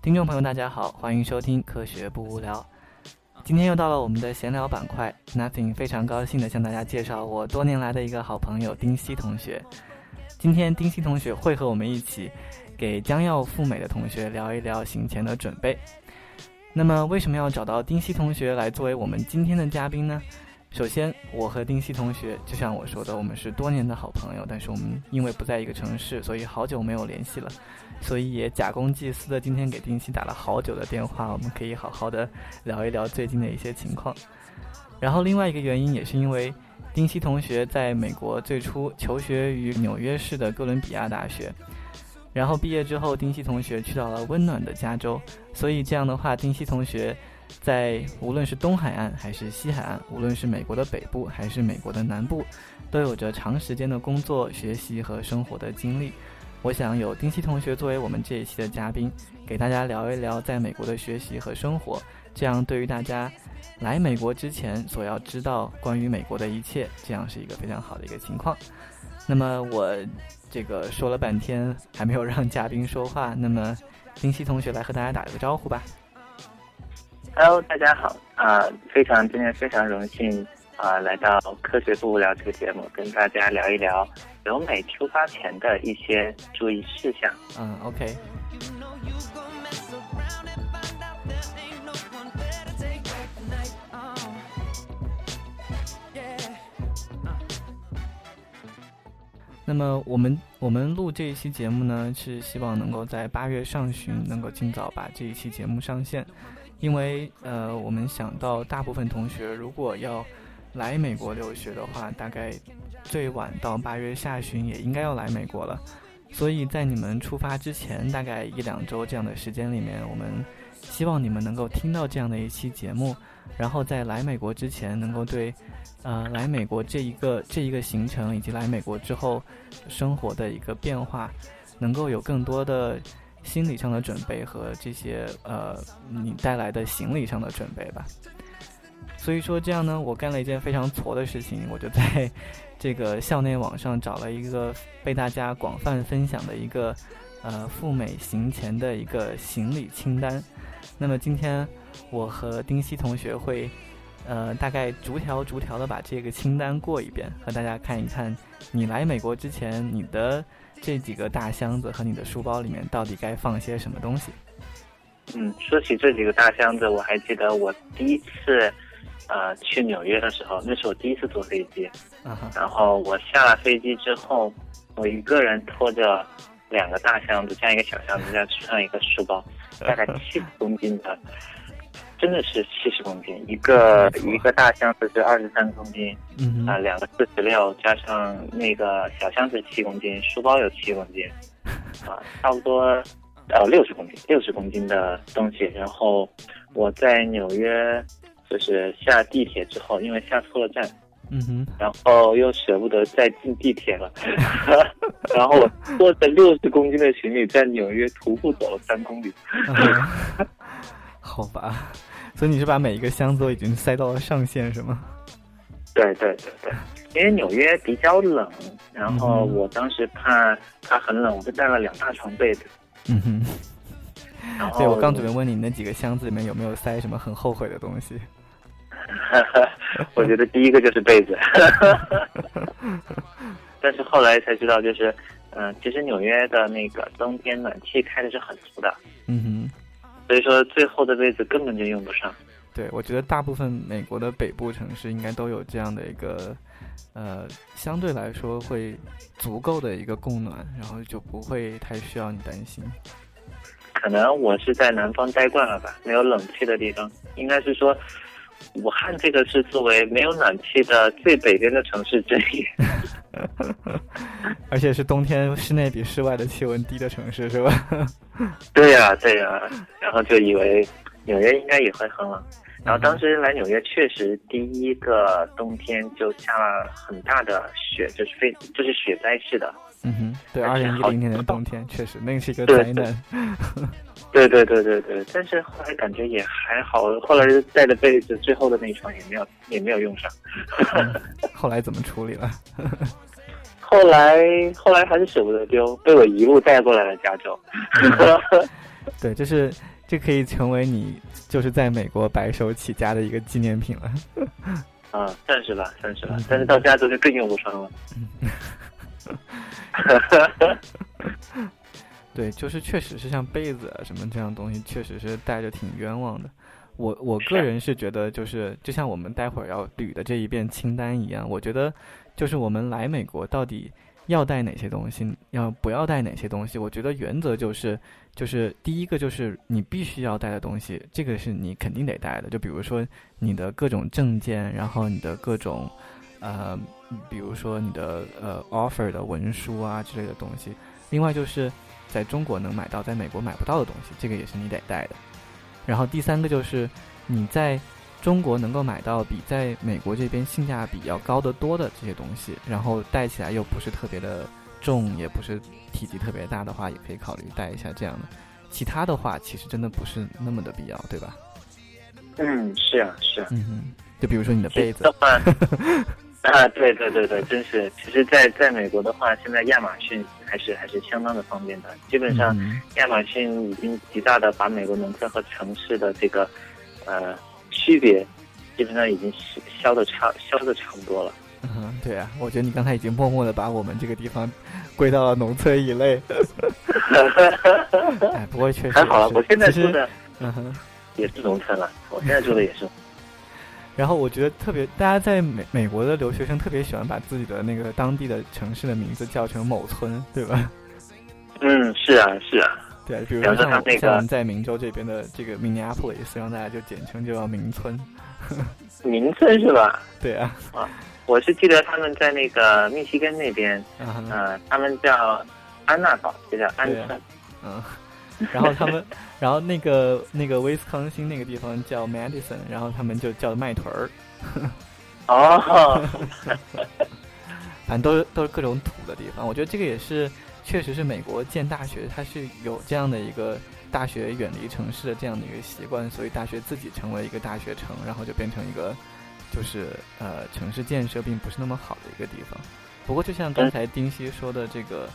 听众朋友，大家好，欢迎收听《科学不无聊》。今天又到了我们的闲聊板块，Nothing 非常高兴的向大家介绍我多年来的一个好朋友丁西同学。今天丁西同学会和我们一起给将要赴美的同学聊一聊行前的准备。那么，为什么要找到丁西同学来作为我们今天的嘉宾呢？首先，我和丁西同学就像我说的，我们是多年的好朋友，但是我们因为不在一个城市，所以好久没有联系了。所以也假公济私的，今天给丁西打了好久的电话，我们可以好好的聊一聊最近的一些情况。然后另外一个原因也是因为丁西同学在美国最初求学于纽约市的哥伦比亚大学，然后毕业之后，丁西同学去到了温暖的加州，所以这样的话，丁西同学在无论是东海岸还是西海岸，无论是美国的北部还是美国的南部，都有着长时间的工作、学习和生活的经历。我想有丁西同学作为我们这一期的嘉宾，给大家聊一聊在美国的学习和生活，这样对于大家来美国之前所要知道关于美国的一切，这样是一个非常好的一个情况。那么我这个说了半天还没有让嘉宾说话，那么林夕同学来和大家打个招呼吧。Hello，大家好啊，非常今天非常荣幸啊，来到科学不无聊这个节目，跟大家聊一聊。留美出发前的一些注意事项。嗯，OK。那么我们我们录这一期节目呢，是希望能够在八月上旬能够尽早把这一期节目上线，因为呃，我们想到大部分同学如果要。来美国留学的话，大概最晚到八月下旬也应该要来美国了。所以在你们出发之前，大概一两周这样的时间里面，我们希望你们能够听到这样的一期节目，然后在来美国之前，能够对，呃，来美国这一个这一个行程以及来美国之后生活的一个变化，能够有更多的心理上的准备和这些呃你带来的行李上的准备吧。所以说这样呢，我干了一件非常挫的事情，我就在这个校内网上找了一个被大家广泛分享的一个呃赴美行前的一个行李清单。那么今天我和丁西同学会呃大概逐条逐条的把这个清单过一遍，和大家看一看你来美国之前你的这几个大箱子和你的书包里面到底该放些什么东西。嗯，说起这几个大箱子，我还记得我第一次。呃，去纽约的时候，那是我第一次坐飞机。然后我下了飞机之后，我一个人拖着两个大箱子，加一个小箱子，再加上一个书包，大概 七十公斤的，真的是七十公斤。一个一个大箱子是二十三公斤，啊，两个四十六，加上那个小箱子七公斤，书包有七公斤，啊，差不多呃六十公斤，六十公斤的东西。然后我在纽约。就是下地铁之后，因为下错了站，嗯哼，然后又舍不得再进地铁了，然后我拖着六十公斤的行李在纽约徒步走了三公里，好吧，所以你是把每一个箱子都已经塞到了上限是吗？对对对对，因为纽约比较冷，然后我当时怕它很冷，我就带了两大床被子，嗯哼。对我刚准备问你，那几个箱子里面有没有塞什么很后悔的东西？我觉得第一个就是被子，但是后来才知道，就是嗯，其实纽约的那个冬天暖气开的是很足的，嗯哼，所以说最后的位置根本就用不上。对，我觉得大部分美国的北部城市应该都有这样的一个，呃，相对来说会足够的一个供暖，然后就不会太需要你担心。可能我是在南方待惯了吧，没有冷气的地方，应该是说，武汉这个是作为没有暖气的最北边的城市之一，而且是冬天室内比室外的气温低的城市，是吧？对呀，对呀，然后就以为纽约应该也会很冷，然后当时来纽约确实第一个冬天就下了很大的雪，就是非就是雪灾式的，嗯哼，对，二零一零年的冬天确实，那是一个灾难。对对对对对，但是后来感觉也还好，后来带着被子，最后的那一床也没有也没有用上。后来怎么处理了？后来后来还是舍不得丢，被我一路带过来了加州。对，就是这可以成为你就是在美国白手起家的一个纪念品了。啊，算是吧，算是吧，但是到加州就更用不上了。对，就是确实是像被子啊什么这样东西，确实是带着挺冤枉的。我我个人是觉得，就是就像我们待会儿要捋的这一遍清单一样，我觉得就是我们来美国到底要带哪些东西，要不要带哪些东西？我觉得原则就是，就是第一个就是你必须要带的东西，这个是你肯定得带的。就比如说你的各种证件，然后你的各种呃，比如说你的呃 offer 的文书啊之类的东西。另外就是在中国能买到，在美国买不到的东西，这个也是你得带的。然后第三个就是你在中国能够买到比在美国这边性价比要高得多的这些东西，然后带起来又不是特别的重，也不是体积特别大的话，也可以考虑带一下这样的。其他的话，其实真的不是那么的必要，对吧？嗯，是啊，是啊。嗯就比如说你的被子。啊，对对对对，真是。其实，在在美国的话，现在亚马逊还是还是相当的方便的。基本上，亚马逊已经极大的把美国农村和城市的这个呃区别，基本上已经消的差消的差不多了。嗯，对啊，我觉得你刚才已经默默的把我们这个地方 归到了农村一类。哎，不过确实还好了，我现在住的嗯哼也是农村了，我现在住的也是。然后我觉得特别，大家在美美国的留学生特别喜欢把自己的那个当地的城市的名字叫成某村，对吧？嗯，是啊，是啊。对，比如说像像在明州这边的这个 Minneapolis，让大家就简称就叫明村。明村是吧？对啊。啊，我是记得他们在那个密西根那边，呃，他们叫安娜堡，就叫安村。嗯。然后他们，然后那个那个威斯康星那个地方叫 Madison，然后他们就叫麦屯儿。哦，反正都是都是各种土的地方。我觉得这个也是，确实是美国建大学，它是有这样的一个大学远离城市的这样的一个习惯，所以大学自己成为一个大学城，然后就变成一个就是呃城市建设并不是那么好的一个地方。不过就像刚才丁西说的这个。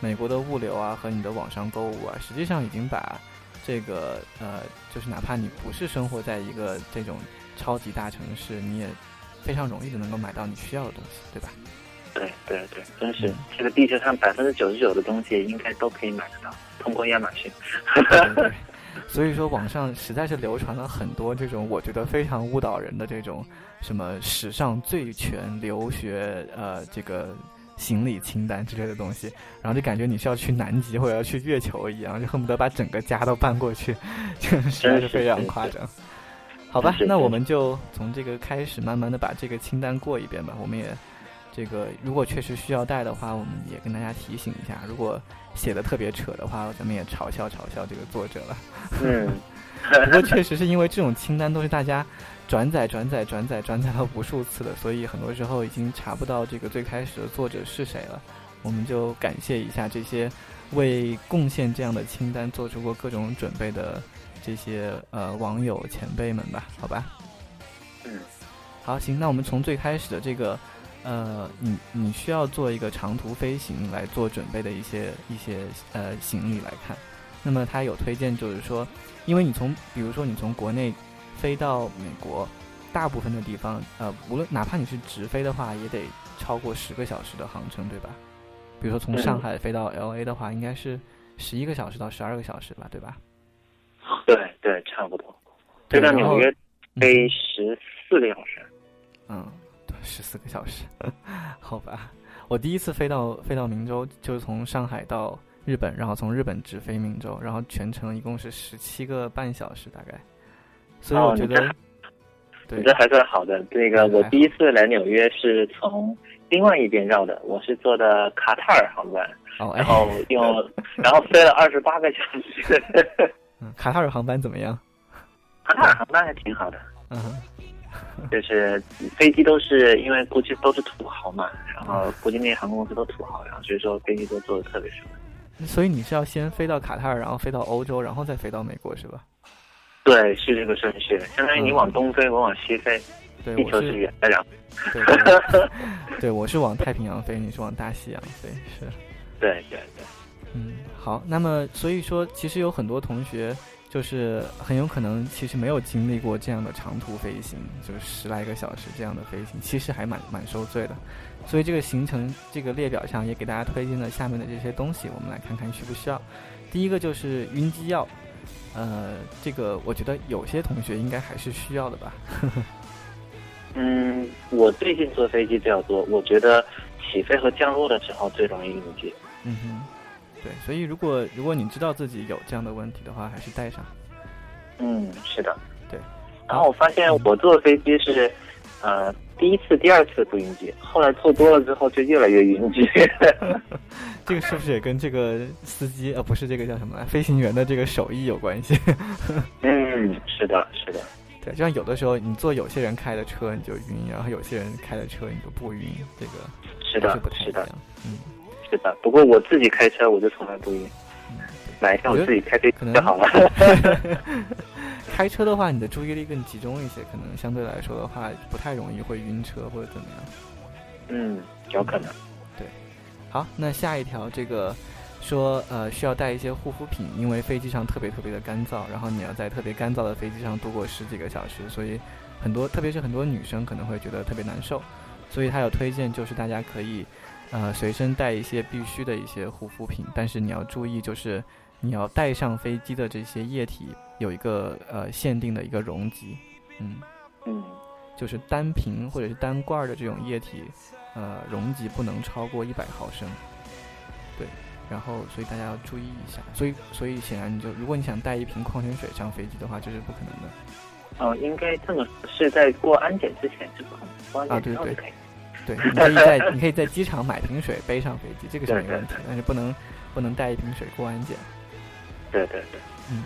美国的物流啊和你的网上购物啊，实际上已经把这个呃，就是哪怕你不是生活在一个这种超级大城市，你也非常容易的能够买到你需要的东西，对吧？对对对，真是这个地球上百分之九十九的东西应该都可以买得到，通过亚马逊。所以说，网上实在是流传了很多这种我觉得非常误导人的这种什么史上最全留学呃这个。行李清单之类的东西，然后就感觉你是要去南极或者要去月球一样，就恨不得把整个家都搬过去，就实在是非常夸张。好吧，那我们就从这个开始，慢慢的把这个清单过一遍吧。我们也这个如果确实需要带的话，我们也跟大家提醒一下。如果写的特别扯的话，咱们也嘲笑嘲笑这个作者了。嗯，不过确实是因为这种清单都是大家。转载、转载、转载、转载了无数次的，所以很多时候已经查不到这个最开始的作者是谁了。我们就感谢一下这些为贡献这样的清单做出过各种准备的这些呃网友前辈们吧，好吧？嗯，好，行，那我们从最开始的这个呃，你你需要做一个长途飞行来做准备的一些一些呃行李来看，那么他有推荐就是说，因为你从比如说你从国内。飞到美国，大部分的地方，呃，无论哪怕你是直飞的话，也得超过十个小时的航程，对吧？比如说从上海飞到 L A 的话，应该是十一个小时到十二个小时吧，对吧？对对，差不多。飞到纽约飞十四个小时。嗯，对，十四个小时，好吧。我第一次飞到飞到明州，就是从上海到日本，然后从日本直飞明州，然后全程一共是十七个半小时，大概。所以我觉得，对这还算好的。这个我第一次来纽约是从另外一边绕的，我是坐的卡塔尔航班，然后 用然后飞了二十八个小时。卡塔尔航班怎么样？卡塔尔航班还挺好的。嗯，就是飞机都是因为估计都是土豪嘛，然后估计那些航空公司都土豪，然后所以说飞机都做的特别舒服。所以你是要先飞到卡塔尔，然后飞到欧洲，然后再飞到美国是吧？对，是这个顺序，相当于你往东飞，我往西飞。对，地球是圆的，然后。对，我是往太平洋飞，你是往大西洋飞，是。对对对。嗯，好，那么所以说，其实有很多同学。就是很有可能，其实没有经历过这样的长途飞行，就是十来个小时这样的飞行，其实还蛮蛮受罪的。所以这个行程这个列表上也给大家推荐了下面的这些东西，我们来看看需不需要。第一个就是晕机药，呃，这个我觉得有些同学应该还是需要的吧。嗯，我最近坐飞机比较多，我觉得起飞和降落的时候最容易晕机。嗯哼。对，所以如果如果你知道自己有这样的问题的话，还是带上。嗯，是的，对。然后我发现我坐飞机是，呃，第一次、第二次不晕机，后来坐多了之后就越来越晕机。这个是不是也跟这个司机呃，不是这个叫什么来，飞行员的这个手艺有关系？嗯，是的，是的。对，就像有的时候你坐有些人开的车你就晕，然后有些人开的车你就不晕，这个是的，不太一样。嗯。是的，不过我自己开车我就从来不晕，买一下我自己开飞就好了。开车的话，你的注意力更集中一些，可能相对来说的话，不太容易会晕车或者怎么样。嗯，有可能。对，好，那下一条这个说呃需要带一些护肤品，因为飞机上特别特别的干燥，然后你要在特别干燥的飞机上度过十几个小时，所以很多特别是很多女生可能会觉得特别难受，所以他有推荐就是大家可以。呃，随身带一些必须的一些护肤品，但是你要注意，就是你要带上飞机的这些液体有一个呃限定的一个容积，嗯。嗯，就是单瓶或者是单罐的这种液体，呃，容积不能超过一百毫升，对，然后所以大家要注意一下，所以所以显然你就如果你想带一瓶矿泉水上飞机的话，这是不可能的。哦，应该这么是在过安检之前是不可能，啊对对。对，你可以在你可以在机场买瓶水背上飞机，这个是没问题，但是不能不能带一瓶水过安检。对对对，嗯，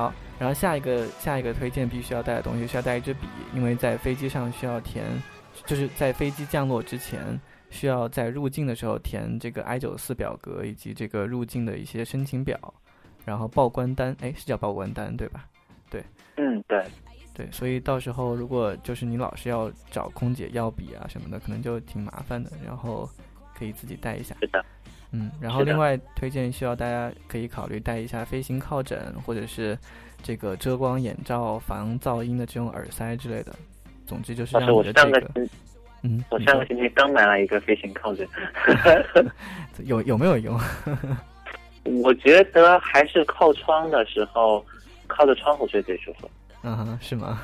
好，然后下一个下一个推荐必须要带的东西需要带一支笔，因为在飞机上需要填，就是在飞机降落之前需要在入境的时候填这个 I 九四表格以及这个入境的一些申请表，然后报关单，哎，是叫报关单对吧？对，嗯，对。对，所以到时候如果就是你老是要找空姐要笔啊什么的，可能就挺麻烦的。然后可以自己带一下。是的。嗯，然后另外推荐需要大家可以考虑带一下飞行靠枕，或者是这个遮光眼罩、防噪音的这种耳塞之类的。总之就是让你的这个，嗯，我上个星期刚买了一个飞行靠枕，有有没有用？我觉得还是靠窗的时候，靠着窗户睡最舒服。嗯，是吗？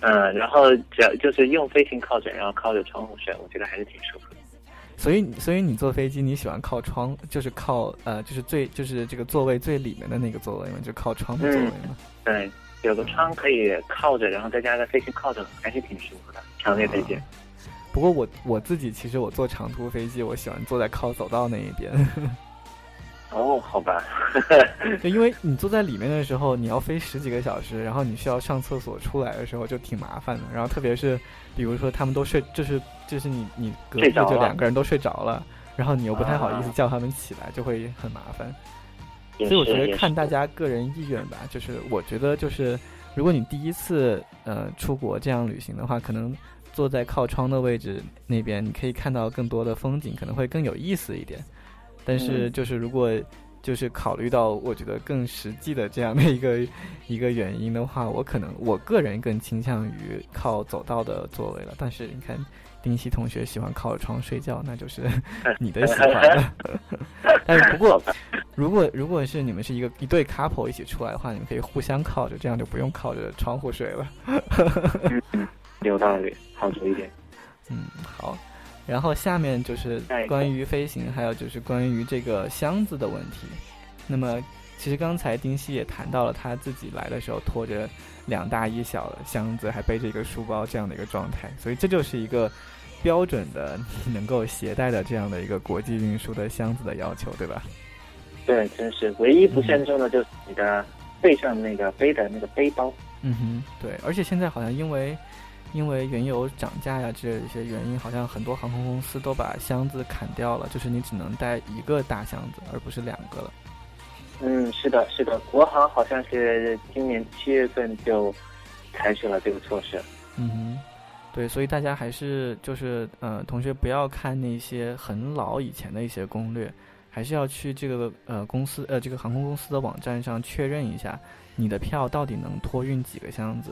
嗯，然后只要就是用飞行靠枕，然后靠着窗户睡，我觉得还是挺舒服的。所以，所以你坐飞机你喜欢靠窗，就是靠呃，就是最就是这个座位最里面的那个座位嘛？就靠窗的座位吗？对，有个窗可以靠着，然后再加个飞机靠着，还是挺舒服的，强烈推荐。不过我我自己其实我坐长途飞机，我喜欢坐在靠走道那一边。哦，好吧，就因为你坐在里面的时候，你要飞十几个小时，然后你需要上厕所出来的时候就挺麻烦的。然后特别是，比如说他们都睡，就是就是你你隔壁就两个人都睡着了，然后你又不太好意思叫他们起来，就会很麻烦。所以我觉得看大家个人意愿吧。就是我觉得就是如果你第一次呃出国这样旅行的话，可能坐在靠窗的位置那边，你可以看到更多的风景，可能会更有意思一点。但是，就是如果就是考虑到我觉得更实际的这样的一个一个原因的话，我可能我个人更倾向于靠走道的座位了。但是你看，丁西同学喜欢靠窗睡觉，那就是 你的喜欢了。但是不过，如果如果是你们是一个一对 couple 一起出来的话，你们可以互相靠着，这样就不用靠着窗户睡了。有道理，好主意。嗯，好。然后下面就是关于飞行，还有就是关于这个箱子的问题。那么，其实刚才丁西也谈到了他自己来的时候拖着两大一小的箱子，还背着一个书包这样的一个状态，所以这就是一个标准的你 能够携带的这样的一个国际运输的箱子的要求，对吧？对，真是唯一不慎重的就是你的背上那个背的那个背包。嗯哼，对，而且现在好像因为。因为原油涨价呀之类的一些原因，好像很多航空公司都把箱子砍掉了，就是你只能带一个大箱子，而不是两个了。嗯，是的，是的，国航好像是今年七月份就采取了这个措施。嗯哼，对，所以大家还是就是呃，同学不要看那些很老以前的一些攻略，还是要去这个呃公司呃这个航空公司的网站上确认一下，你的票到底能托运几个箱子。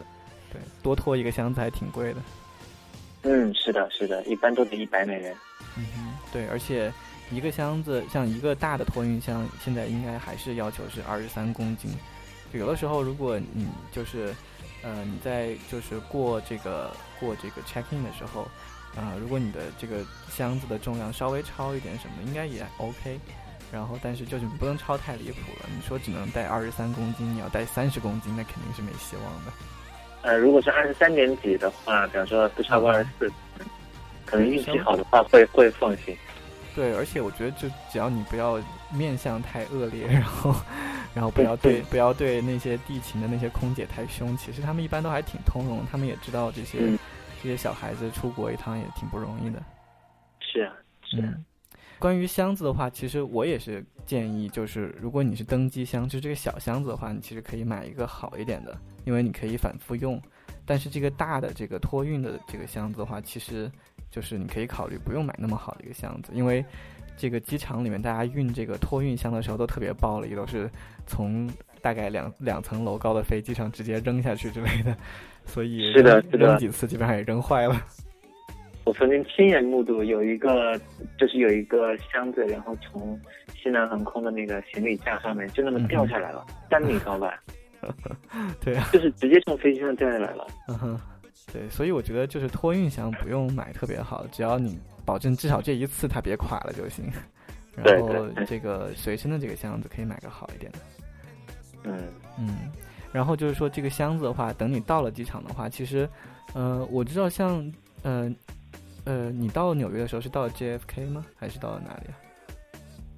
对，多拖一个箱子还挺贵的。嗯，是的，是的，一般都得一百美元。嗯哼，对，而且一个箱子，像一个大的托运箱，现在应该还是要求是二十三公斤。有的时候，如果你就是，呃，你在就是过这个过这个 check in 的时候，啊，如果你的这个箱子的重量稍微超一点什么，应该也 OK。然后，但是就是不能超太离谱了。你说只能带二十三公斤，你要带三十公斤，那肯定是没希望的。呃，如果是二十三点几的话，比方说不超过二十四，可能运气好的话会会放心。对，而且我觉得就只要你不要面相太恶劣，然后 然后不要对不要对那些地勤的那些空姐太凶，其实他们一般都还挺通融，他们也知道这些这些小孩子出国一趟也挺不容易的。是啊，是。关于箱子的话，其实我也是建议，就是如果你是登机箱，就这个小箱子的话，你其实可以买一个好一点的，因为你可以反复用。但是这个大的这个托运的这个箱子的话，其实就是你可以考虑不用买那么好的一个箱子，因为这个机场里面大家运这个托运箱的时候都特别暴力，都是从大概两两层楼高的飞机上直接扔下去之类的，所以是的，扔几次基本上也扔坏了。我曾经亲眼目睹有一个，就是有一个箱子，然后从西南航空的那个行李架上面就那么掉下来了，三米高吧？对啊，就是直接从飞机上掉下来了。嗯哼，对，所以我觉得就是托运箱不用买特别好，只要你保证至少这一次它别垮了就行。然后这个随身的这个箱子可以买个好一点的。嗯嗯，然后就是说这个箱子的话，等你到了机场的话，其实，呃，我知道像，呃。呃，你到纽约的时候是到了 JFK 吗？还是到了哪里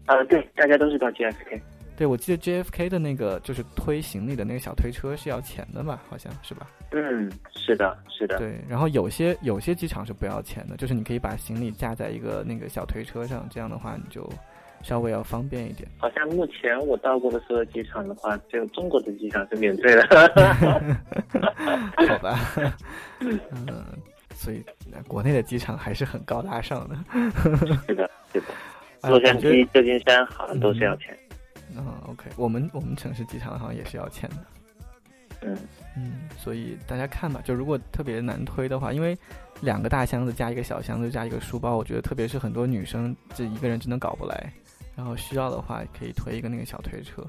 啊？呃，对，大家都是到 JFK。对，我记得 JFK 的那个就是推行李的那个小推车是要钱的吧？好像是吧？嗯，是的，是的。对，然后有些有些机场是不要钱的，就是你可以把行李架在一个那个小推车上，这样的话你就稍微要方便一点。好像目前我到过的所有机场的话，只有中国的机场是免费的。好吧。嗯。所以，国内的机场还是很高大上的。是的，是的。洛杉矶、旧金山好像都是要钱。嗯，OK，我们我们城市机场好像也是要钱的。嗯嗯，所以大家看吧，就如果特别难推的话，因为两个大箱子加一个小箱子加一个书包，我觉得特别是很多女生这一个人真的搞不来。然后需要的话，可以推一个那个小推车。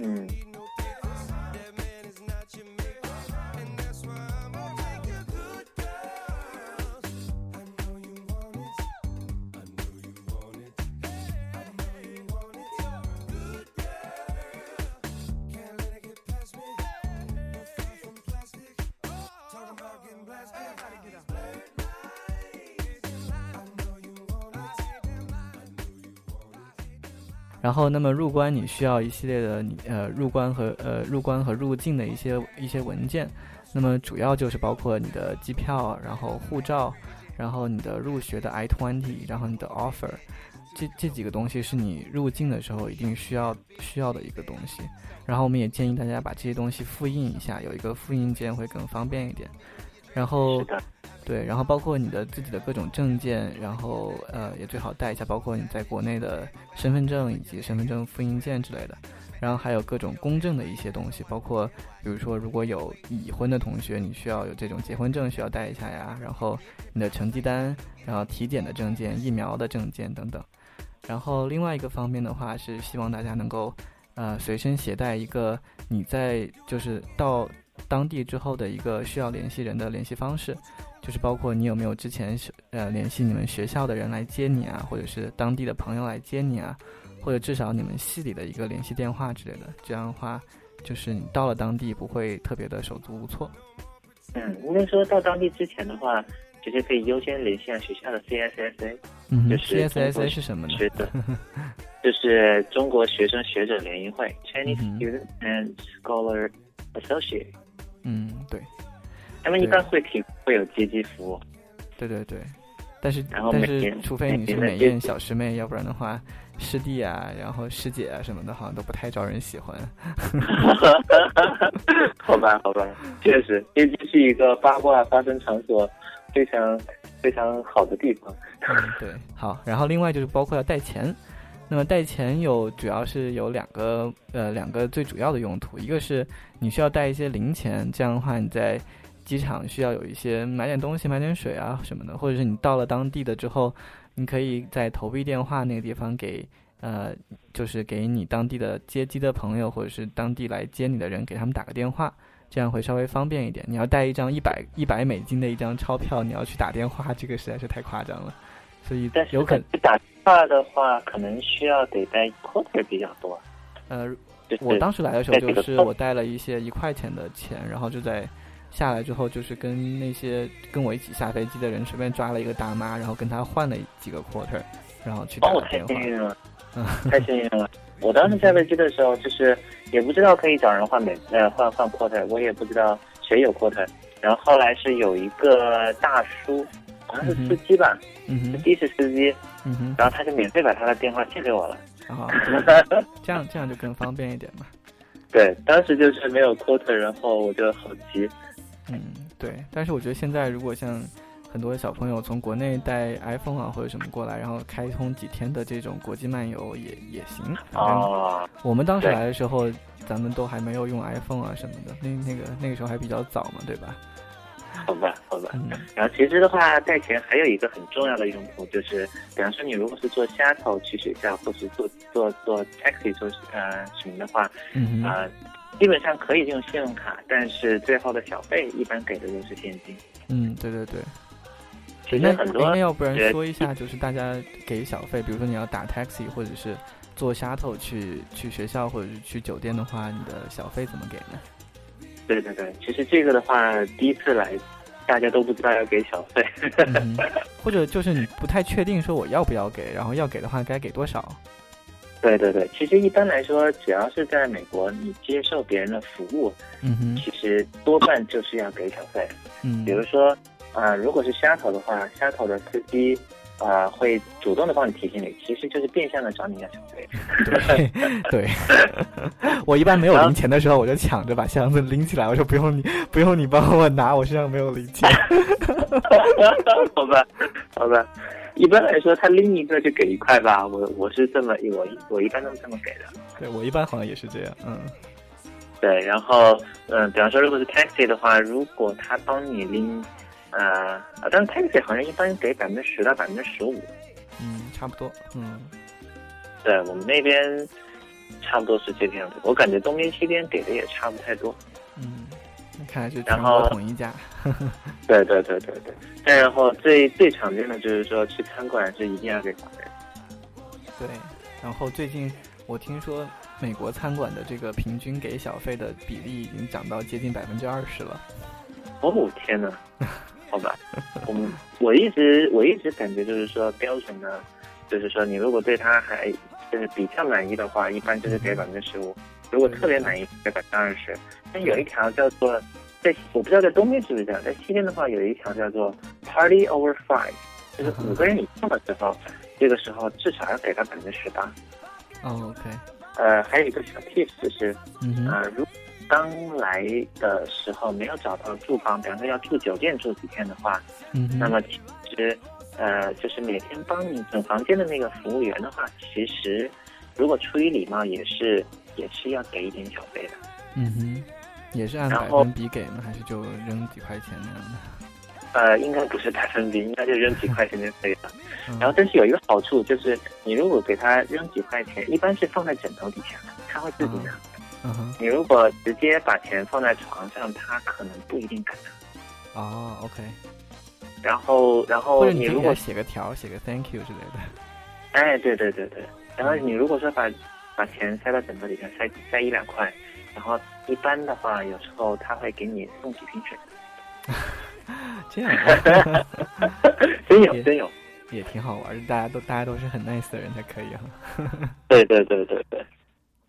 嗯。然后，那么入关你需要一系列的你呃入关和呃入关和入境的一些一些文件，那么主要就是包括你的机票，然后护照，然后你的入学的 I-20，然后你的 offer，这这几个东西是你入境的时候一定需要需要的一个东西。然后我们也建议大家把这些东西复印一下，有一个复印件会更方便一点。然后。对，然后包括你的自己的各种证件，然后呃也最好带一下，包括你在国内的身份证以及身份证复印件之类的，然后还有各种公证的一些东西，包括比如说如果有已婚的同学，你需要有这种结婚证需要带一下呀，然后你的成绩单，然后体检的证件、疫苗的证件等等。然后另外一个方面的话是希望大家能够呃随身携带一个你在就是到当地之后的一个需要联系人的联系方式。就是包括你有没有之前呃联系你们学校的人来接你啊，或者是当地的朋友来接你啊，或者至少你们系里的一个联系电话之类的。这样的话，就是你到了当地不会特别的手足无措。嗯，应该说到当地之前的话，直接可以优先联系下学校的 CSSA。嗯就是，CSSA 是什么呢？就是中国学生学者联谊会 （Chinese Student and Scholar Association）。嗯，对。他们一般会提会有接机服务。对对对，但是然后但是除非你是美艳小师妹，要不然的话，师弟啊，然后师姐啊什么的，好像都不太招人喜欢。好吧，好吧，确实，接机是一个八卦发生场所，非常非常好的地方。对，好，然后另外就是包括要带钱。那么带钱有主要是有两个呃两个最主要的用途，一个是你需要带一些零钱，这样的话你在机场需要有一些买点东西、买点水啊什么的，或者是你到了当地的之后，你可以在投币电话那个地方给呃就是给你当地的接机的朋友或者是当地来接你的人给他们打个电话，这样会稍微方便一点。你要带一张一百一百美金的一张钞票，你要去打电话，这个实在是太夸张了。所以有可能打电话的话，可能需要得带 quarter 比较多。呃，我当时来的时候就是我带了一些一块钱的钱，然后就在下来之后，就是跟那些跟我一起下飞机的人随便抓了一个大妈，然后跟她换了几个 quarter，然后去打电话。太幸运了，太幸运了！我当时下飞机的时候，就是也不知道可以找人换美呃换换 quarter，我也不知道谁有 quarter，然后后来是有一个大叔。好像是司机吧，嗯司机是司机，嗯哼，然后他就免费把他的电话借给我了，啊，这样这样就更方便一点嘛。对，当时就是没有 quota，然后我就好急。嗯，对，但是我觉得现在如果像很多小朋友从国内带 iPhone 啊或者什么过来，然后开通几天的这种国际漫游也也行。哦，我们当时来的时候，咱们都还没有用 iPhone 啊什么的，那那个那个时候还比较早嘛，对吧？好吧，好吧。然后其实的话，带钱还有一个很重要的用途，就是比方说你如果是坐 shuttle 去学校，或是坐坐坐 taxi 坐呃什么的话，嗯啊，基本上可以用信用卡，但是最后的小费一般给的都是现金。嗯，对对对。其实很多，那要不然说一下，就是大家给小费，比如说你要打 taxi 或者是坐 shuttle 去去学校或者是去酒店的话，你的小费怎么给呢？对对对，其实这个的话，第一次来，大家都不知道要给小费，或者就是你不太确定说我要不要给，然后要给的话该给多少？对对对，其实一般来说，只要是在美国，你接受别人的服务，嗯哼，其实多半就是要给小费。嗯，比如说啊，如果是虾头的话，虾头的司机。啊，会主动的帮你提醒你，其实就是变相的找你要小费。对 对，我一般没有零钱的时候，我就抢着把箱子拎起来，我说不用你，不用你帮我拿，我身上没有零钱。好吧，好吧，一般来说他拎一个就给一块吧，我我是这么我我一般都是这么给的。对我一般好像也是这样，嗯。对，然后嗯，比方说如果是 taxi 的话，如果他帮你拎。呃，但是 taxi 好像一般给百分之十到百分之十五，嗯，差不多，嗯，对我们那边差不多是这个样子。我感觉东边西边给的也差不太多，嗯，看来是然后统一价，对对对对对。再然后最最常见的就是说去餐馆是一定要给小费，对。然后最近我听说美国餐馆的这个平均给小费的比例已经涨到接近百分之二十了。哦天呐！好吧，我 们我一直我一直感觉就是说标准呢，就是说你如果对他还就是比较满意的话，一般就是给百分之十五；如果特别满意，给百分之二十。但有一条叫做在我不知道在东边是不是这样，在西边的话有一条叫做 Party over five，就是五个人以上的时候，这个时候至少要给他百分之十八。哦，OK。呃，还有一个小 tips 就是，啊，如刚来的时候没有找到住房，比方说要住酒店住几天的话，嗯，那么其实呃，就是每天帮你整房间的那个服务员的话，其实如果出于礼貌，也是也是要给一点小费的。嗯哼，也是按百分比给吗？还是就扔几块钱那样的？呃，应该不是百分比，应该就扔几块钱就可以了。然后，但是有一个好处就是，你如果给他扔几块钱，一般是放在枕头底下的，他会自己拿。嗯哼，你如果直接把钱放在床上，他可能不一定敢拿。哦，OK。然后，然后你如果写个条，写个 Thank you 之类的。哎，对对对对。然后你如果说把把钱塞到枕头底下，塞塞一两块，然后一般的话，有时候他会给你送几瓶水。这样，真有真有，也挺好玩。大家都大家都是很 nice 的人才可以啊。对对对对对。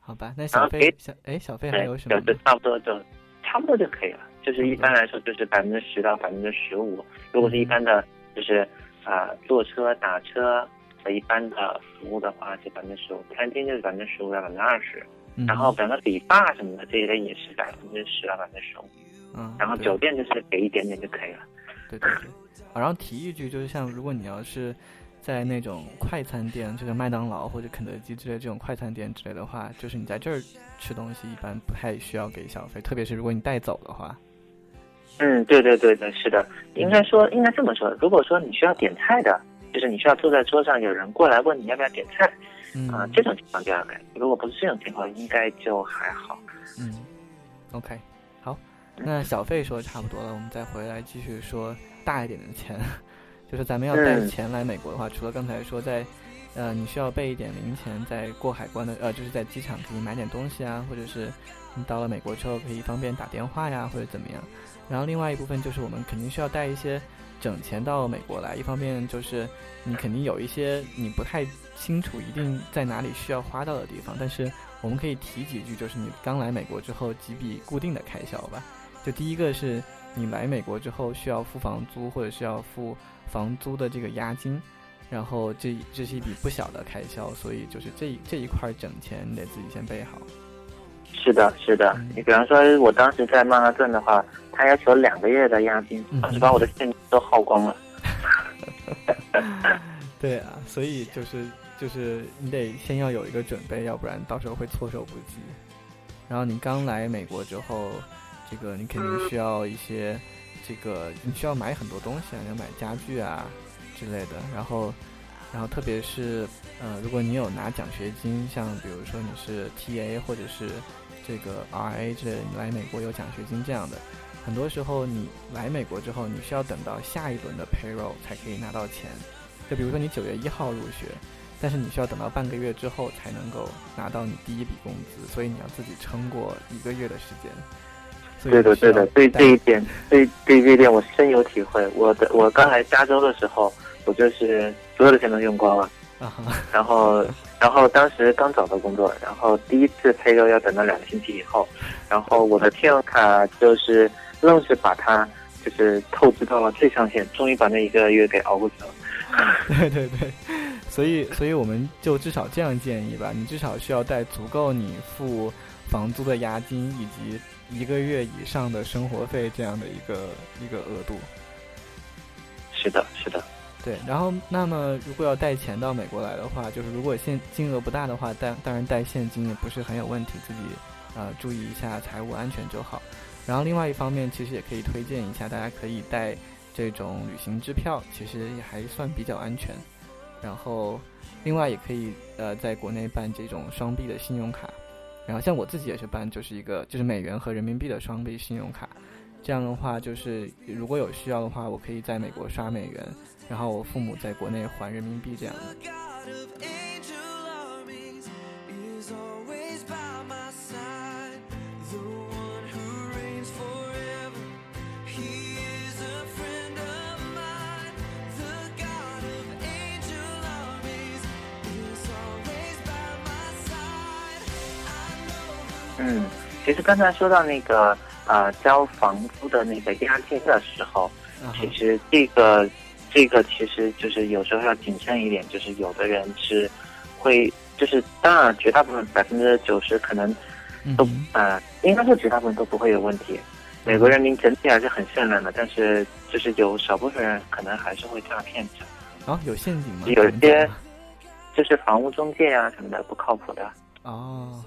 好吧，那小费小哎小费还有什么？差不多就差不多就可以了。就是一般来说就是百分之十到百分之十五。如果是一般的，就是啊坐车打车和一般的服务的话是百分之十五，餐厅就是百分之十五到百分之二十，然后比方说理发什么的这一类也是百分之十到百分之十五。嗯，然后酒店就是给一点点就可以了。对对对。然后提一句，就是像如果你要是。在那种快餐店，就是麦当劳或者肯德基之类这种快餐店之类的话，就是你在这儿吃东西，一般不太需要给小费，特别是如果你带走的话。嗯，对对对对，是的，应该说应该这么说。如果说你需要点菜的，就是你需要坐在桌上，有人过来问你要不要点菜，啊，这种情况就要给。如果不是这种情况，应该就还好。嗯，OK，好，那小费说的差不多了，我们再回来继续说大一点的钱。就是咱们要带钱来美国的话，除了刚才说在，呃，你需要备一点零钱，在过海关的，呃，就是在机场可以买点东西啊，或者是你到了美国之后可以方便打电话呀，或者怎么样。然后另外一部分就是我们肯定需要带一些整钱到美国来，一方面就是你肯定有一些你不太清楚一定在哪里需要花到的地方，但是我们可以提几句，就是你刚来美国之后几笔固定的开销吧。就第一个是你来美国之后需要付房租，或者是要付。房租的这个押金，然后这这是一笔不小的开销，所以就是这这一块整钱你得自己先备好。是的，是的。你比方说，我当时在曼哈顿的话，他要求两个月的押金，当时把我的现金都耗光了。对啊，所以就是就是你得先要有一个准备，要不然到时候会措手不及。然后你刚来美国之后，这个你肯定需要一些。这个你需要买很多东西啊，要买家具啊之类的。然后，然后特别是呃，如果你有拿奖学金，像比如说你是 TA 或者是这个 RA 之类，你来美国有奖学金这样的，很多时候你来美国之后，你需要等到下一轮的 payroll 才可以拿到钱。就比如说你九月一号入学，但是你需要等到半个月之后才能够拿到你第一笔工资，所以你要自己撑过一个月的时间。对的，对的，对这一点，对对这一点我深有体会。我的我刚来加州的时候，我就是所有的钱都用光了，然后然后当时刚找到工作，然后第一次配肉要等到两个星期以后，然后我的信用卡就是愣是把它就是透支到了最上限，终于把那一个月给熬过去了。对对对，所以所以我们就至少这样建议吧，你至少需要带足够你付房租的押金以及。一个月以上的生活费这样的一个一个额度，是的，是的，对。然后，那么如果要带钱到美国来的话，就是如果现金额不大的话，带当然带现金也不是很有问题，自己呃注意一下财务安全就好。然后，另外一方面，其实也可以推荐一下，大家可以带这种旅行支票，其实也还算比较安全。然后，另外也可以呃在国内办这种双币的信用卡。然后像我自己也是办，就是一个就是美元和人民币的双币信用卡，这样的话就是如果有需要的话，我可以在美国刷美元，然后我父母在国内还人民币这样的。嗯，其实刚才说到那个呃交房租的那个押金的时候，其实这个这个其实就是有时候要谨慎一点，就是有的人是会就是当然绝大部分百分之九十可能都呃应该说绝大部分都不会有问题。美国人民整体还是很善良的，但是就是有少部分人可能还是会诈骗者。啊，有陷阱吗？有些就是房屋中介啊什么的不靠谱的。哦。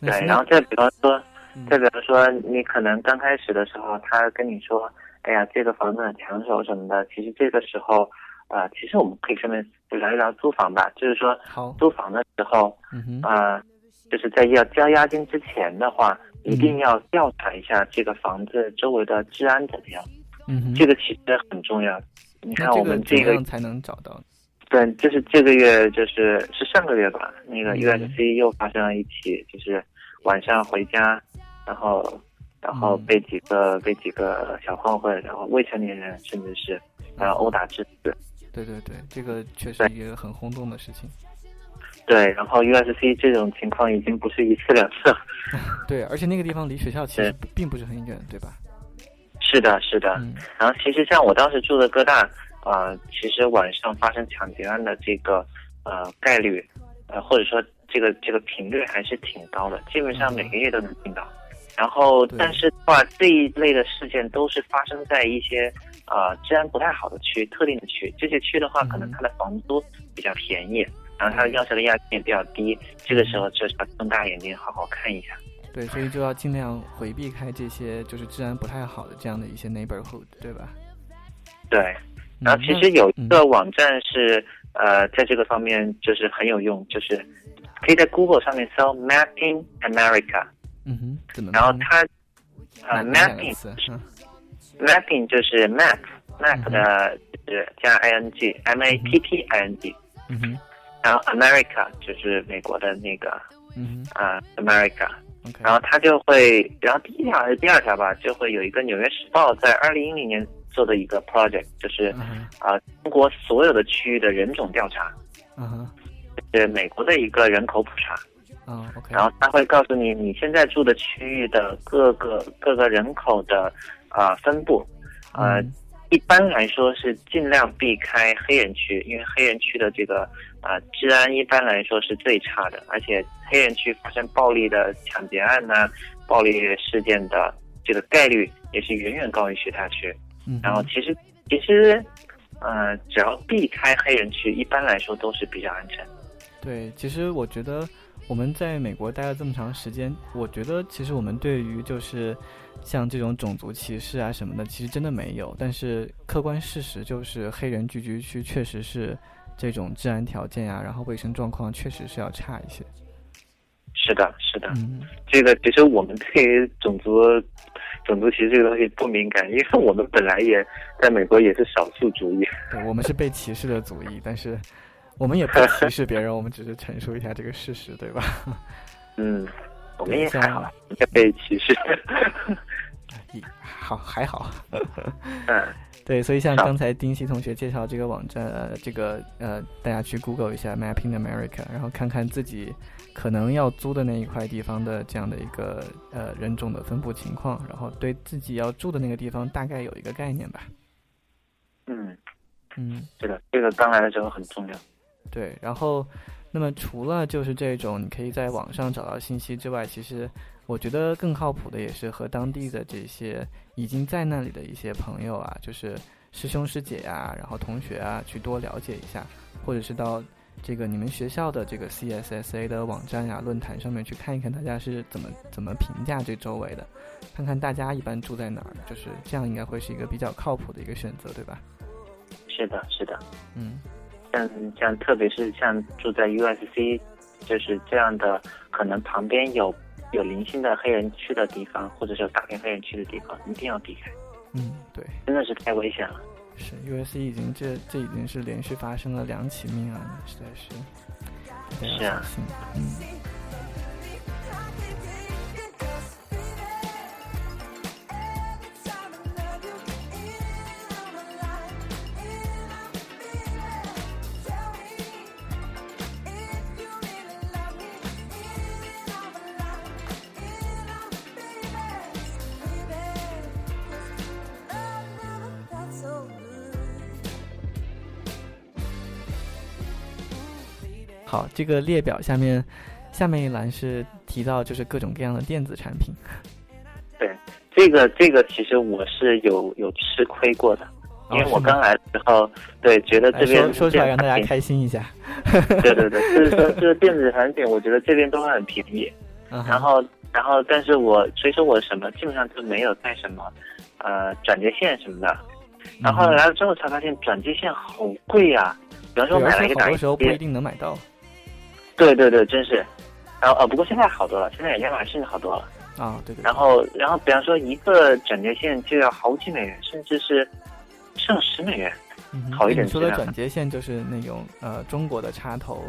对，然后再比方说，再比方说，你可能刚开始的时候，他跟你说，哎呀，这个房子很抢手什么的。其实这个时候，呃，其实我们可以顺便聊一聊租房吧。就是说，租房的时候，呃，就是在要交押金之前的话，一定要调查一下这个房子周围的治安怎么样。嗯这个其实很重要。你看我们这个才能找到。对，就是这个月，就是是上个月吧。那个 USC 又发生了一起，就是晚上回家，然后然后被几个被几个小混混，然后未成年人，甚至是然后殴打致死。对对对，这个确实一个很轰动的事情。对，然后 USC 这种情况已经不是一次两次了。对，而且那个地方离学校其实并不是很远，对吧？是的，是的。然后其实像我当时住的哥大，呃，其实晚上发生抢劫案的这个呃概率，呃或者说这个这个频率还是挺高的，基本上每个月都能听到。然后，但是的话，这一类的事件都是发生在一些呃治安不太好的区、特定的区。这些区的话，可能它的房租比较便宜，然后它的要求的押金也比较低。这个时候就是要睁大眼睛好好看一下。对，所以就要尽量回避开这些就是治安不太好的这样的一些 neighborhood，对吧？对。然后其实有一个网站是呃，在这个方面就是很有用，就是可以在 Google 上面搜 Mapping America。嗯哼，怎么？然后它，呃，mapping，mapping 就是 map，map 的是加 i n g，m a p p i n g，嗯哼，然后 America 就是美国的那个，嗯哼，啊，America，然后它就会，然后第一条还是第二条吧，就会有一个《纽约时报》在二零一零年做的一个 project，就是啊，中国所有的区域的人种调查，嗯哼，是美国的一个人口普查。嗯，OK。然后他会告诉你你现在住的区域的各个各个人口的啊分布，呃，一般来说是尽量避开黑人区，因为黑人区的这个啊治安一般来说是最差的，而且黑人区发生暴力的抢劫案呢，暴力事件的这个概率也是远远高于其他区。嗯。然后其实其实，呃，只要避开黑人区，一般来说都是比较安全。对，其实我觉得。我们在美国待了这么长时间，我觉得其实我们对于就是像这种种族歧视啊什么的，其实真的没有。但是客观事实就是，黑人聚居区确实是这种治安条件呀，然后卫生状况确实是要差一些。是的，是的。嗯，这个其实我们对于种族种族歧视这个东西不敏感，因为我们本来也在美国也是少数族裔。对，我们是被歧视的族裔，但是。我们也不歧视别人，我们只是陈述一下这个事实，对吧？嗯，我们也还好，也被歧视。好，还好。嗯，对，所以像刚才丁西同学介绍这个网站，呃，这个呃，大家去 Google 一下 Mapping America，然后看看自己可能要租的那一块地方的这样的一个呃人种的分布情况，然后对自己要住的那个地方大概有一个概念吧。嗯嗯，是的，这个刚来的时候很重要。对，然后，那么除了就是这种你可以在网上找到信息之外，其实我觉得更靠谱的也是和当地的这些已经在那里的一些朋友啊，就是师兄师姐呀，然后同学啊，去多了解一下，或者是到这个你们学校的这个 CSSA 的网站呀、论坛上面去看一看，大家是怎么怎么评价这周围的，看看大家一般住在哪儿，就是这样应该会是一个比较靠谱的一个选择，对吧？是的，是的，嗯。像像特别是像住在 USC，就是这样的，可能旁边有有零星的黑人区的地方，或者是有大片黑人区的地方，一定要避开。嗯，对，真的是太危险了。是 USC 已经这这已经是连续发生了两起命案了，实在是，是啊，嗯。这个列表下面，下面一栏是提到就是各种各样的电子产品。对，这个这个其实我是有有吃亏过的，因为我刚来的时候，对觉得这边说出来让大家开心一下。对对对，就是说这个 电子产品，我觉得这边都很便宜。然后然后，但是我所以说我什么基本上就没有带什么呃转接线什么的。然后来了之后才发现转接线好贵呀，比方说买了一个打印机，时候不一定能买到。对对对，真是，然后呃，不过现在好多了，现在亚马逊好多了啊，对对。然后然后，比方说一个转接线就要好几美元，甚至是上十美元，好一点。你说的转接线就是那种呃中国的插头，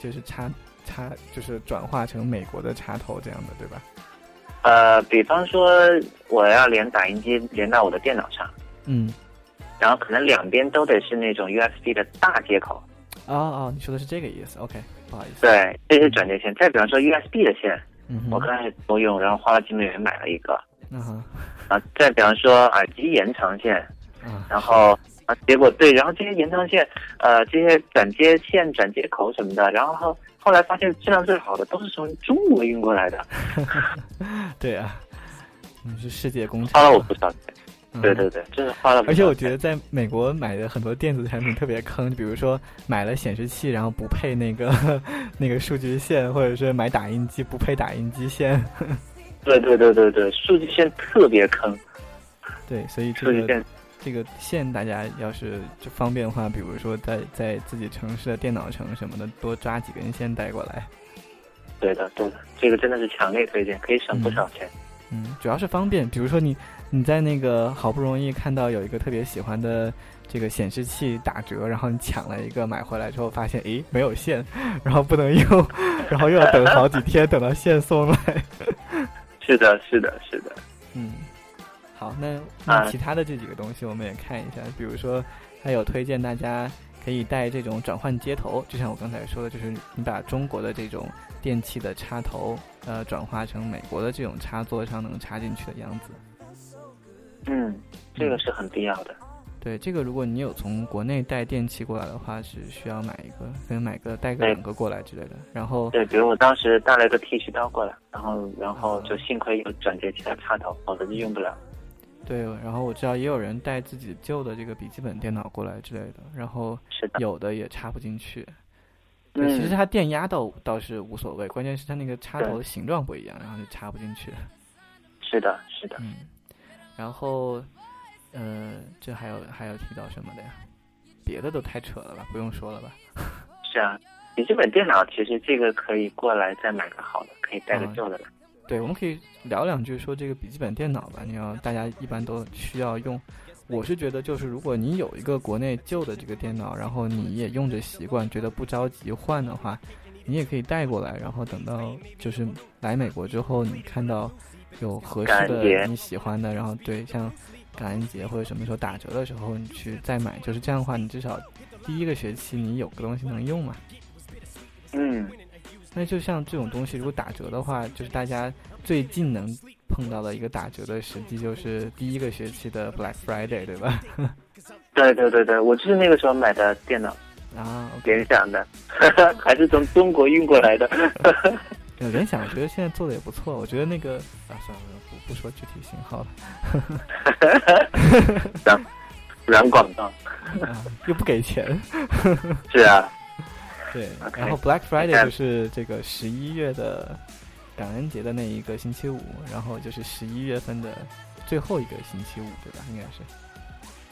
就是插插就是转化成美国的插头这样的，对吧？呃，比方说我要连打印机连到我的电脑上，嗯，然后可能两边都得是那种 USB 的大接口。哦哦，你说的是这个意思，OK。不好意思，对，这是转接线。再比方说 USB 的线，嗯，我刚开始都用，然后花了几美元买了一个。嗯哼，啊，再比方说耳机延长线，然后啊，结果对，然后这些延长线，呃，这些转接线、转接口什么的，然后后来发现质量最好的都是从中国运过来的。对啊，你是世界工厂，花了我不少钱。对对对，真是花了。而且我觉得在美国买的很多电子产品特别坑，比如说买了显示器，然后不配那个 那个数据线，或者是买打印机不配打印机线。对对对对对，数据线特别坑。对，所以这个这个线大家要是就方便的话，比如说在在自己城市的电脑城什么的，多抓几根线带过来。对的对的，这个真的是强烈推荐，可以省不少钱。嗯，主要是方便，比如说你。你在那个好不容易看到有一个特别喜欢的这个显示器打折，然后你抢了一个买回来之后，发现诶没有线，然后不能用，然后又要等好几天等到线送来。是的，是的，是的。嗯，好，那那其他的这几个东西我们也看一下，比如说还有推荐大家可以带这种转换接头，就像我刚才说的，就是你把中国的这种电器的插头呃转化成美国的这种插座上能插进去的样子。嗯，这个是很必要的。对，这个如果你有从国内带电器过来的话，是需要买一个，可以买个带个两个过来之类的。然后对，比如我当时带了一个剃须刀过来，然后然后就幸亏有转接器的插头，否则就用不了。对，然后我知道也有人带自己旧的这个笔记本电脑过来之类的，然后有的也插不进去。对，其实它电压倒倒是无所谓，关键是它那个插头的形状不一样，然后就插不进去。是的，是的。嗯。然后，呃，这还有还有提到什么的呀？别的都太扯了吧，不用说了吧？是啊，笔记本电脑其实这个可以过来再买个好的，可以带个旧的来。对，我们可以聊两句说这个笔记本电脑吧。你要大家一般都需要用，我是觉得就是如果你有一个国内旧的这个电脑，然后你也用着习惯，觉得不着急换的话，你也可以带过来，然后等到就是来美国之后，你看到。有合适的你喜欢的，然后对像感恩节或者什么时候打折的时候，你去再买，就是这样的话，你至少第一个学期你有个东西能用嘛。嗯，那就像这种东西，如果打折的话，就是大家最近能碰到的一个打折的时机，就是第一个学期的 Black Friday，对吧？对对对对，我就是那个时候买的电脑啊，联想的，还是从中国运过来的。联想，我觉得现在做的也不错。我觉得那个啊，算了，不不说具体型号了。软软广告，啊又不给钱。是啊，对。然后 Black Friday 就是这个十一月的感恩节的那一个星期五，然后就是十一月份的最后一个星期五，对吧？应该是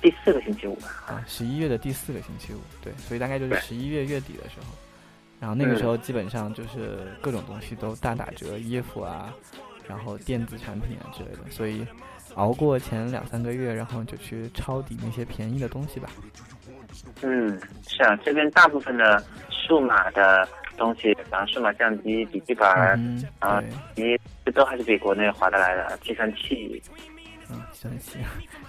第四个星期五吧？啊，十一月的第四个星期五，对，所以大概就是十一月月底的时候。然后那个时候基本上就是各种东西都大打折，衣服啊，然后电子产品啊之类的。所以熬过前两三个月，然后就去抄底那些便宜的东西吧。嗯，是啊，这边大部分的数码的东西，然后数码相机、笔记本啊，你这都还是比国内划得来的。计算器，嗯，计算器，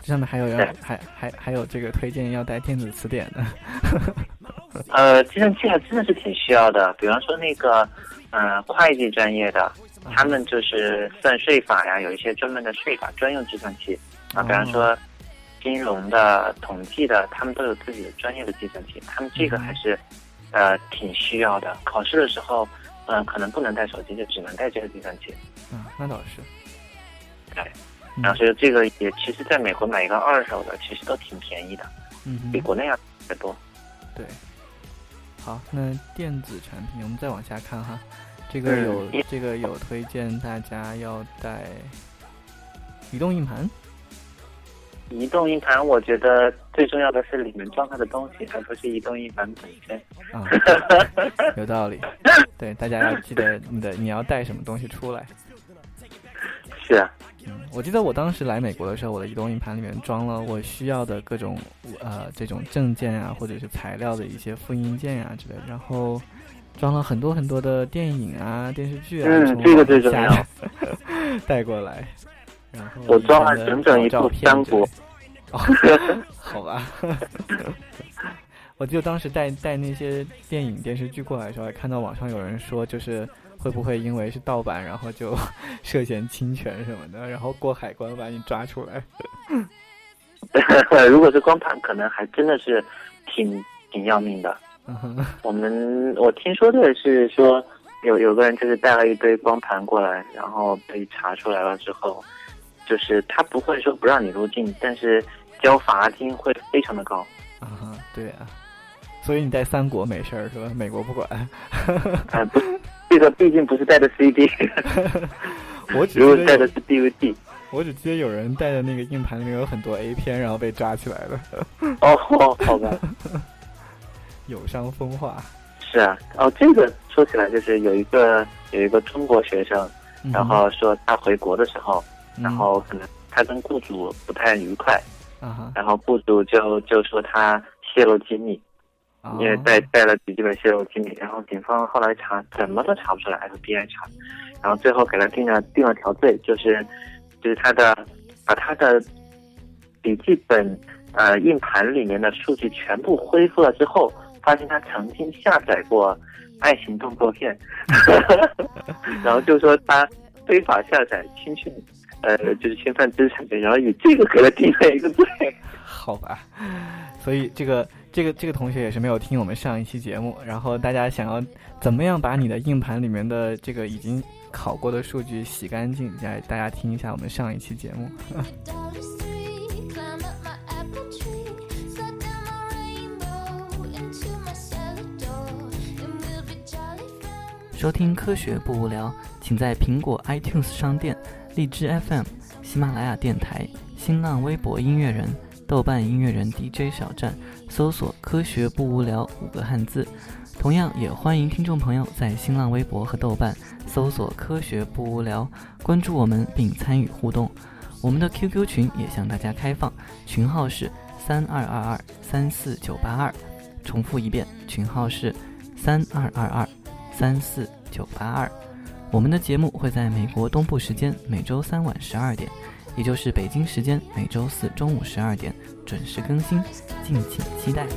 这上面还有要还还还有这个推荐要带电子词典的。呃，计算器还真的是挺需要的。比方说那个，呃，会计专业的，他们就是算税法呀，有一些专门的税法专用计算器啊。比方说，金融的、统计的，他们都有自己的专业的计算器。他们这个还是，呃，挺需要的。考试的时候，嗯，可能不能带手机，就只能带这个计算器。嗯，那倒是。对，然后所以这个也，其实在美国买一个二手的，其实都挺便宜的，嗯，比国内要多。对。好，那电子产品我们再往下看哈，这个有这个有推荐大家要带移动硬盘。移动硬盘，我觉得最重要的是里面装它的东西，而不是移动硬盘本身。啊，有道理。对，大家要记得你的你要带什么东西出来。是啊。我记得我当时来美国的时候，我的移动硬盘里面装了我需要的各种呃这种证件啊，或者是材料的一些复印件啊之类的，然后装了很多很多的电影啊、电视剧啊，嗯，这个最重要，带过来。然后我装了整整一部三国。好吧。我记得当时带带那些电影电视剧过来的时候，还看到网上有人说，就是会不会因为是盗版，然后就 涉嫌侵权什么的，然后过海关把你抓出来？如果是光盘，可能还真的是挺挺要命的。我们我听说的是说，有有个人就是带了一堆光盘过来，然后被查出来了之后，就是他不会说不让你入境，但是交罚金会非常的高。啊，对啊，所以你在三国没事儿是吧？美国不管。啊，不，这个毕竟不是带的 CD，我只是带的是 DVD。我只记得有人带的那个硬盘里面有很多 A 片，然后被抓起来了。哦，好吧。有伤风化。是啊，哦，这个说起来就是有一个有一个中国学生，然后说他回国的时候，然后可能他跟雇主不太愉快，然后雇主就就说他泄露机密，因为带带了笔记本泄露机密，然后警方后来查怎么都查不出来，FBI 查，然后最后给他定了定了条罪，就是。就是他的，把他的笔记本呃硬盘里面的数据全部恢复了之后，发现他曾经下载过爱情动作片，然后就说他非法下载侵权，呃就是侵犯知识产权，然后以这个给他定了一个罪。好吧，所以这个这个这个同学也是没有听我们上一期节目，然后大家想要怎么样把你的硬盘里面的这个已经。考过的数据洗干净，来大家听一下我们上一期节目。收听科学不无聊，请在苹果 iTunes 商店、荔枝 FM、喜马拉雅电台、新浪微博音乐人、豆瓣音乐人 DJ 小站搜索“科学不无聊”五个汉字。同样也欢迎听众朋友在新浪微博和豆瓣搜索“科学不无聊”，关注我们并参与互动。我们的 QQ 群也向大家开放，群号是三二二二三四九八二。重复一遍，群号是三二二二三四九八二。我们的节目会在美国东部时间每周三晚十二点，也就是北京时间每周四中午十二点准时更新，敬请期待。